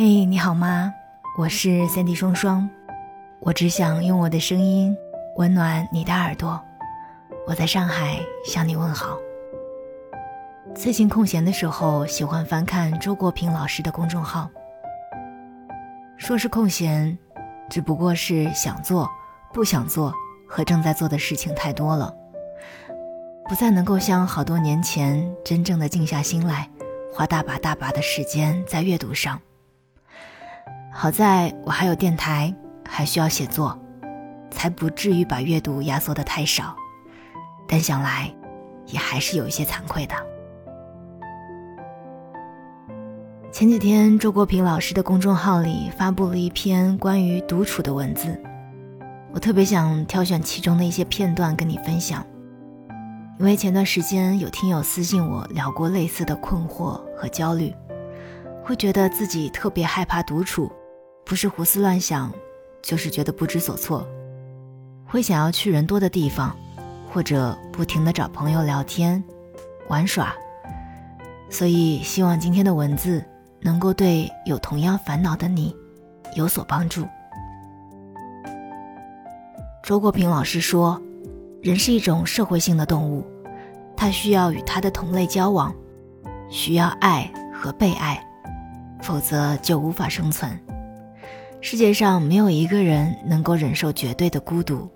嘿，你好吗？我是三 D 双双，我只想用我的声音温暖你的耳朵。我在上海向你问好。最近空闲的时候，喜欢翻看周国平老师的公众号。说是空闲，只不过是想做、不想做和正在做的事情太多了，不再能够像好多年前真正的静下心来，花大把大把的时间在阅读上。好在我还有电台，还需要写作，才不至于把阅读压缩的太少。但想来，也还是有一些惭愧的。前几天，周国平老师的公众号里发布了一篇关于独处的文字，我特别想挑选其中的一些片段跟你分享，因为前段时间有听友私信我聊过类似的困惑和焦虑，会觉得自己特别害怕独处。不是胡思乱想，就是觉得不知所措，会想要去人多的地方，或者不停的找朋友聊天、玩耍。所以希望今天的文字能够对有同样烦恼的你有所帮助。周国平老师说，人是一种社会性的动物，他需要与他的同类交往，需要爱和被爱，否则就无法生存。世界上没有一个人能够忍受绝对的孤独，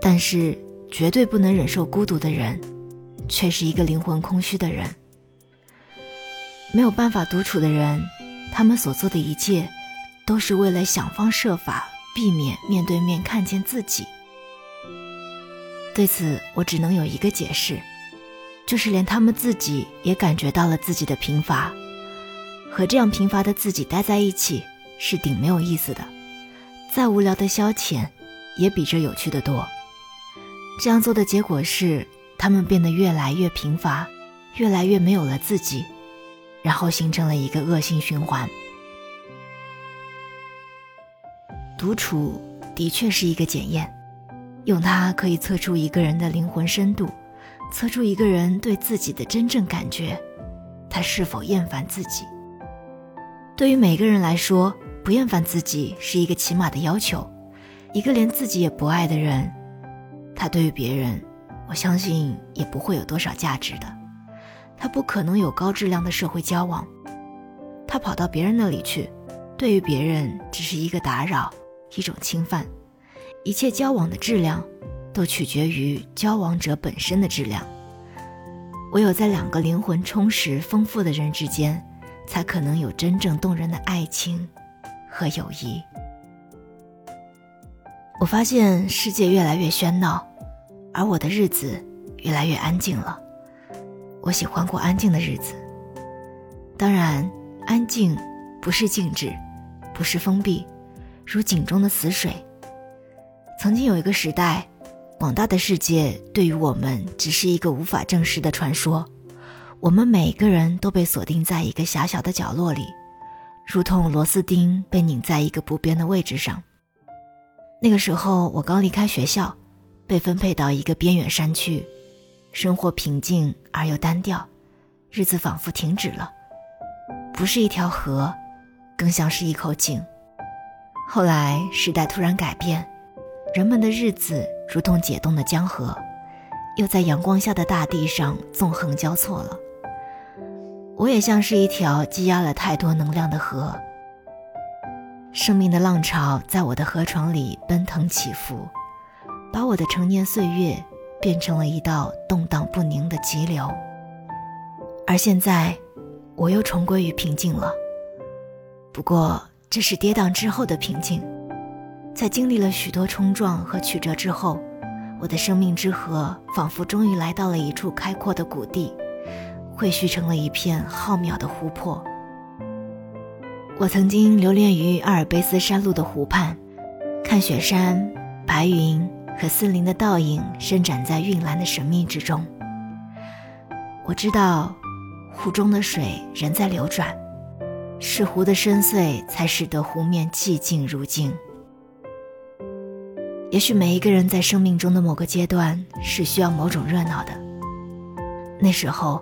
但是绝对不能忍受孤独的人，却是一个灵魂空虚的人。没有办法独处的人，他们所做的一切，都是为了想方设法避免面对面看见自己。对此，我只能有一个解释，就是连他们自己也感觉到了自己的贫乏，和这样贫乏的自己待在一起。是顶没有意思的，再无聊的消遣，也比这有趣的多。这样做的结果是，他们变得越来越贫乏，越来越没有了自己，然后形成了一个恶性循环。独处的确是一个检验，用它可以测出一个人的灵魂深度，测出一个人对自己的真正感觉，他是否厌烦自己。对于每个人来说，不厌烦自己是一个起码的要求。一个连自己也不爱的人，他对于别人，我相信也不会有多少价值的。他不可能有高质量的社会交往。他跑到别人那里去，对于别人只是一个打扰，一种侵犯。一切交往的质量，都取决于交往者本身的质量。唯有在两个灵魂充实、丰富的人之间。才可能有真正动人的爱情和友谊。我发现世界越来越喧闹，而我的日子越来越安静了。我喜欢过安静的日子。当然，安静不是静止，不是封闭，如井中的死水。曾经有一个时代，广大的世界对于我们只是一个无法证实的传说。我们每个人都被锁定在一个狭小的角落里，如同螺丝钉被拧在一个不变的位置上。那个时候，我刚离开学校，被分配到一个边远山区，生活平静而又单调，日子仿佛停止了，不是一条河，更像是一口井。后来时代突然改变，人们的日子如同解冻的江河，又在阳光下的大地上纵横交错了。我也像是一条积压了太多能量的河，生命的浪潮在我的河床里奔腾起伏，把我的成年岁月变成了一道动荡不宁的急流。而现在，我又重归于平静了。不过，这是跌宕之后的平静，在经历了许多冲撞和曲折之后，我的生命之河仿佛终于来到了一处开阔的谷地。汇聚成了一片浩渺的湖泊。我曾经留恋于阿尔卑斯山路的湖畔，看雪山、白云和森林的倒影伸展在晕蓝的神秘之中。我知道，湖中的水仍在流转，是湖的深邃才使得湖面寂静如镜。也许每一个人在生命中的某个阶段是需要某种热闹的，那时候。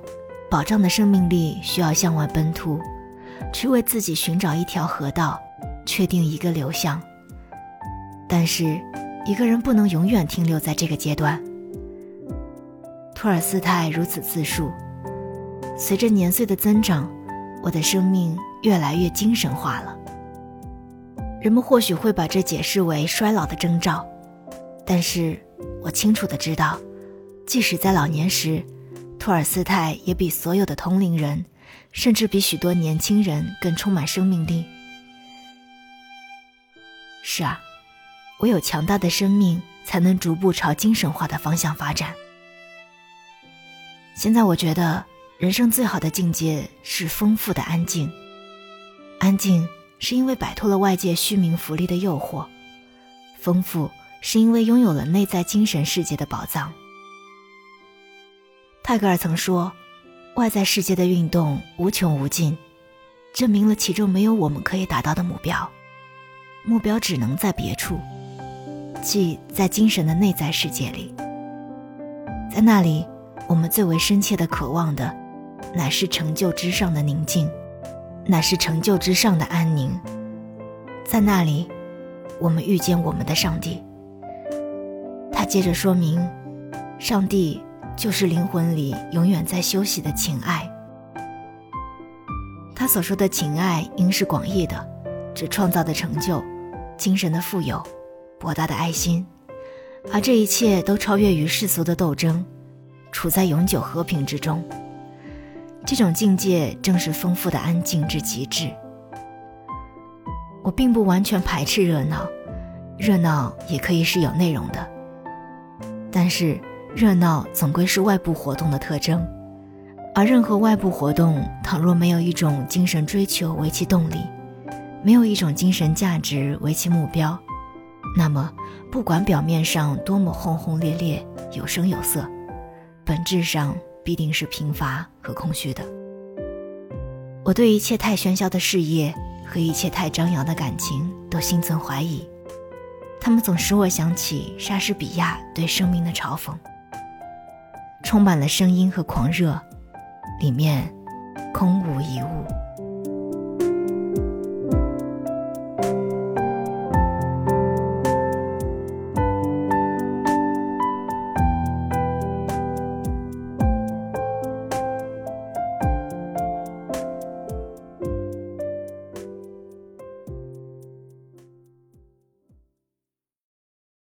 保障的生命力需要向外奔突，去为自己寻找一条河道，确定一个流向。但是，一个人不能永远停留在这个阶段。托尔斯泰如此自述：随着年岁的增长，我的生命越来越精神化了。人们或许会把这解释为衰老的征兆，但是我清楚的知道，即使在老年时，托尔斯泰也比所有的同龄人。甚至比许多年轻人更充满生命力。是啊，唯有强大的生命才能逐步朝精神化的方向发展。现在我觉得，人生最好的境界是丰富的安静。安静是因为摆脱了外界虚名浮利的诱惑，丰富是因为拥有了内在精神世界的宝藏。泰戈尔曾说。外在世界的运动无穷无尽，证明了其中没有我们可以达到的目标。目标只能在别处，即在精神的内在世界里。在那里，我们最为深切的渴望的，乃是成就之上的宁静，乃是成就之上的安宁。在那里，我们遇见我们的上帝。他接着说明，上帝。就是灵魂里永远在休息的情爱。他所说的情爱，应是广义的，指创造的成就、精神的富有、博大的爱心，而这一切都超越于世俗的斗争，处在永久和平之中。这种境界正是丰富的安静之极致。我并不完全排斥热闹，热闹也可以是有内容的，但是。热闹总归是外部活动的特征，而任何外部活动，倘若没有一种精神追求为其动力，没有一种精神价值为其目标，那么不管表面上多么轰轰烈烈、有声有色，本质上必定是贫乏和空虚的。我对一切太喧嚣的事业和一切太张扬的感情都心存怀疑，他们总使我想起莎士比亚对生命的嘲讽。充满了声音和狂热，里面空无一物。